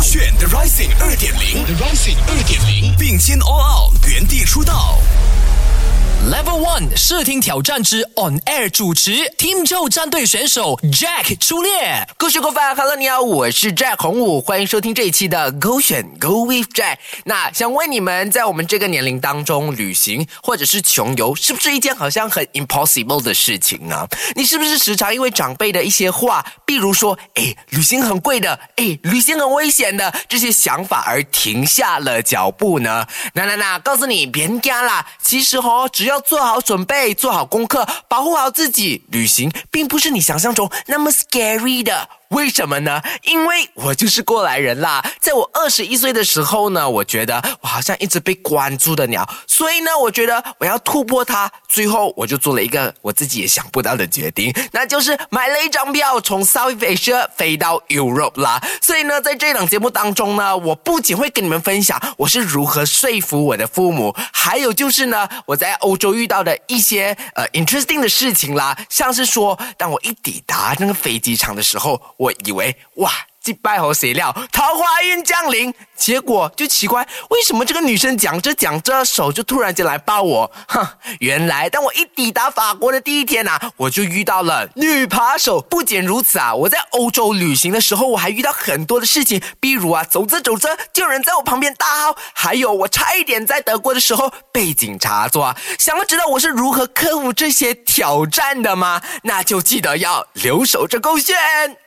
选 The Rising 二点零，The Rising 二点零，并肩 All Out，原地出道。Level One 试听挑战之 On Air 主持 Team Joe 战队选手 Jack 出列。故事过饭，Hello，你好，我是 Jack 红武，欢迎收听这一期的勾选 Go with Jack。那想问你们，在我们这个年龄当中，旅行或者是穷游，是不是一件好像很 impossible 的事情呢？你是不是时常因为长辈的一些话，比如说，哎，旅行很贵的，哎，旅行很危险的这些想法而停下了脚步呢？那那那，告诉你，别干啦，其实哦，只要做好准备，做好功课，保护好自己，旅行并不是你想象中那么 scary 的。为什么呢？因为我就是过来人啦。在我二十一岁的时候呢，我觉得我好像一直被关注的鸟，所以呢，我觉得我要突破它。最后，我就做了一个我自己也想不到的决定，那就是买了一张票从 South Asia 飞到 Europe 啦。所以呢，在这档节目当中呢，我不仅会跟你们分享我是如何说服我的父母，还有就是呢，我在欧洲遇到的一些呃 interesting 的事情啦，像是说，当我一抵达那个飞机场的时候。我以为哇，祭拜和谁料桃花运降临，结果就奇怪，为什么这个女生讲着讲着手就突然间来抱我？哼，原来当我一抵达法国的第一天啊，我就遇到了女扒手。不仅如此啊，我在欧洲旅行的时候，我还遇到很多的事情，比如啊，走着走着就有人在我旁边大号，还有我差一点在德国的时候被警察抓。想要知道我是如何克服这些挑战的吗？那就记得要留守着勾选。